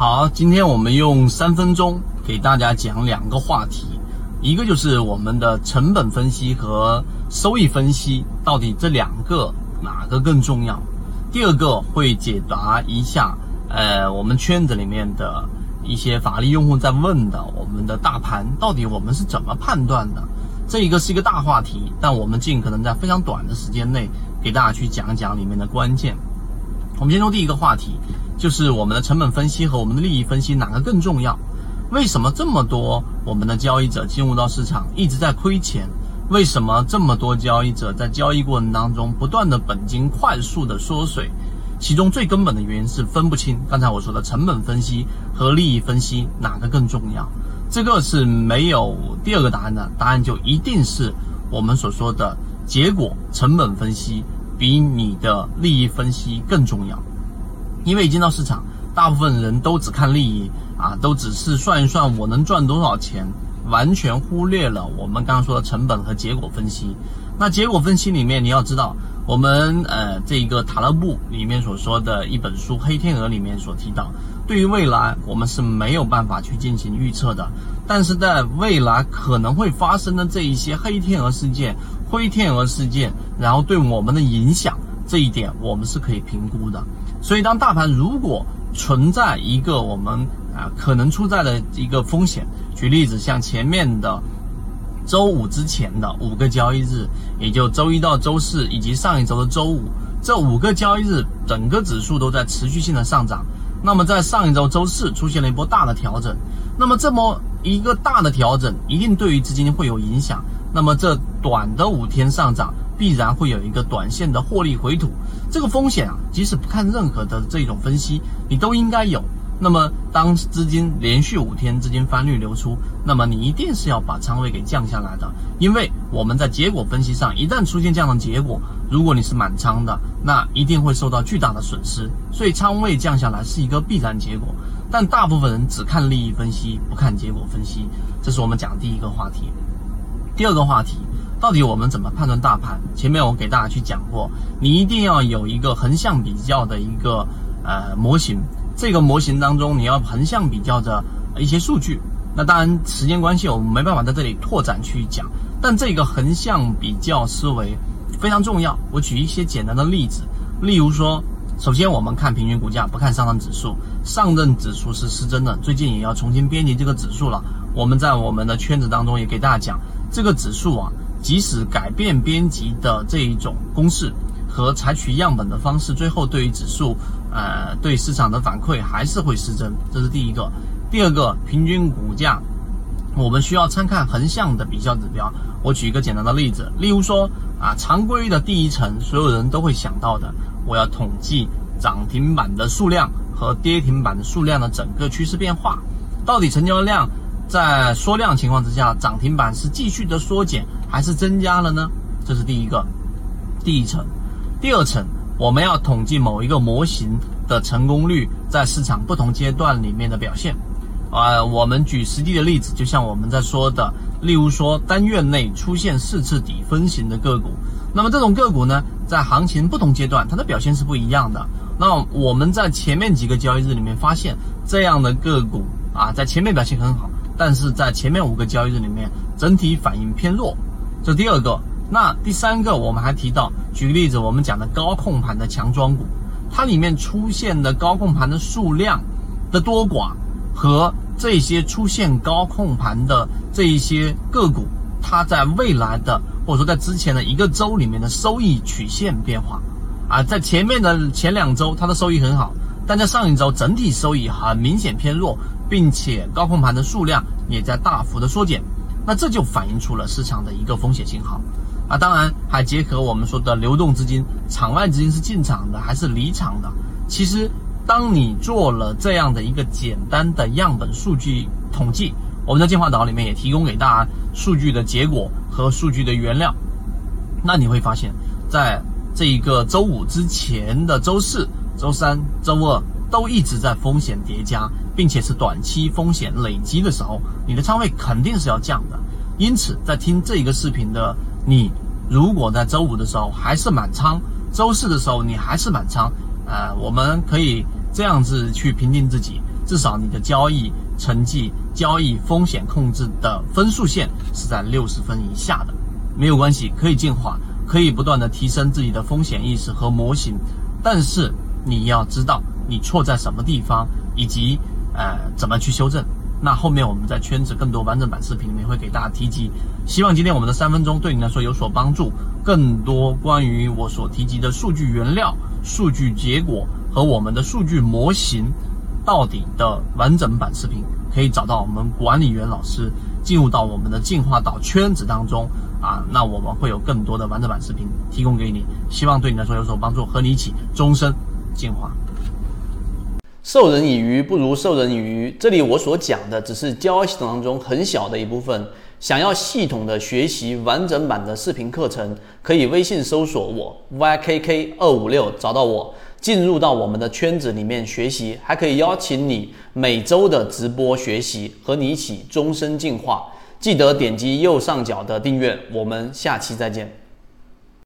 好，今天我们用三分钟给大家讲两个话题，一个就是我们的成本分析和收益分析，到底这两个哪个更重要？第二个会解答一下，呃，我们圈子里面的一些法律用户在问的，我们的大盘到底我们是怎么判断的？这一个是一个大话题，但我们尽可能在非常短的时间内给大家去讲讲里面的关键。我们先说第一个话题。就是我们的成本分析和我们的利益分析哪个更重要？为什么这么多我们的交易者进入到市场一直在亏钱？为什么这么多交易者在交易过程当中不断的本金快速的缩水？其中最根本的原因是分不清刚才我说的成本分析和利益分析哪个更重要？这个是没有第二个答案的，答案就一定是我们所说的结果成本分析比你的利益分析更重要。因为一进到市场，大部分人都只看利益啊，都只是算一算我能赚多少钱，完全忽略了我们刚刚说的成本和结果分析。那结果分析里面，你要知道，我们呃这一个塔勒布里面所说的一本书《黑天鹅》里面所提到，对于未来我们是没有办法去进行预测的，但是在未来可能会发生的这一些黑天鹅事件、灰天鹅事件，然后对我们的影响。这一点我们是可以评估的，所以当大盘如果存在一个我们啊可能出在的一个风险，举例子像前面的周五之前的五个交易日，也就周一到周四以及上一周的周五，这五个交易日整个指数都在持续性的上涨，那么在上一周周四出现了一波大的调整，那么这么一个大的调整一定对于资金会有影响，那么这短的五天上涨。必然会有一个短线的获利回吐，这个风险啊，即使不看任何的这种分析，你都应该有。那么，当资金连续五天资金翻绿流出，那么你一定是要把仓位给降下来的，因为我们在结果分析上，一旦出现这样的结果，如果你是满仓的，那一定会受到巨大的损失。所以，仓位降下来是一个必然结果。但大部分人只看利益分析，不看结果分析，这是我们讲第一个话题。第二个话题。到底我们怎么判断大盘？前面我给大家去讲过，你一定要有一个横向比较的一个呃模型。这个模型当中，你要横向比较着一些数据。那当然，时间关系，我们没办法在这里拓展去讲。但这个横向比较思维非常重要。我举一些简单的例子，例如说，首先我们看平均股价，不看上证指数。上证指数是失真的，最近也要重新编辑这个指数了。我们在我们的圈子当中也给大家讲，这个指数啊。即使改变编辑的这一种公式和采取样本的方式，最后对于指数，呃，对市场的反馈还是会失真，这是第一个。第二个，平均股价，我们需要参看横向的比较指标。我举一个简单的例子，例如说啊，常规的第一层，所有人都会想到的，我要统计涨停板的数量和跌停板的数量的整个趋势变化，到底成交量在缩量情况之下，涨停板是继续的缩减。还是增加了呢？这是第一个，第一层。第二层，我们要统计某一个模型的成功率在市场不同阶段里面的表现。啊，我们举实际的例子，就像我们在说的，例如说单月内出现四次底分型的个股，那么这种个股呢，在行情不同阶段，它的表现是不一样的。那我们在前面几个交易日里面发现，这样的个股啊，在前面表现很好，但是在前面五个交易日里面，整体反应偏弱。这第二个，那第三个，我们还提到，举个例子，我们讲的高控盘的强庄股，它里面出现的高控盘的数量的多寡，和这些出现高控盘的这一些个股，它在未来的或者说在之前的一个周里面的收益曲线变化，啊，在前面的前两周它的收益很好，但在上一周整体收益很明显偏弱，并且高控盘的数量也在大幅的缩减。那这就反映出了市场的一个风险信号，啊，当然还结合我们说的流动资金，场外资金是进场的还是离场的？其实，当你做了这样的一个简单的样本数据统计，我们在进化岛里面也提供给大家数据的结果和数据的原料，那你会发现，在这一个周五之前的周四、周三、周二。都一直在风险叠加，并且是短期风险累积的时候，你的仓位肯定是要降的。因此，在听这一个视频的你，如果在周五的时候还是满仓，周四的时候你还是满仓，呃，我们可以这样子去评定自己，至少你的交易成绩、交易风险控制的分数线是在六十分以下的，没有关系，可以进化，可以不断的提升自己的风险意识和模型，但是你要知道你错在什么地方，以及呃怎么去修正。那后面我们在圈子更多完整版视频里面会给大家提及，希望今天我们的三分钟对你来说有所帮助。更多关于我所提及的数据原料、数据结果和我们的数据模型到底的完整版视频，可以找到我们管理员老师，进入到我们的进化岛圈子当中啊。那我们会有更多的完整版视频提供给你，希望对你来说有所帮助，和你一起终身进化。授人以鱼不如授人以渔。这里我所讲的只是交易系统当中很小的一部分。想要系统的学习完整版的视频课程，可以微信搜索我 ykk 二五六，找到我，进入到我们的圈子里面学习，还可以邀请你每周的直播学习，和你一起终身进化。记得点击右上角的订阅，我们下期再见。